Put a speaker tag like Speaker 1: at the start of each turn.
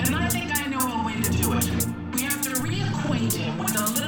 Speaker 1: And I think I know a way to do it. We have to reacquaint him with a little.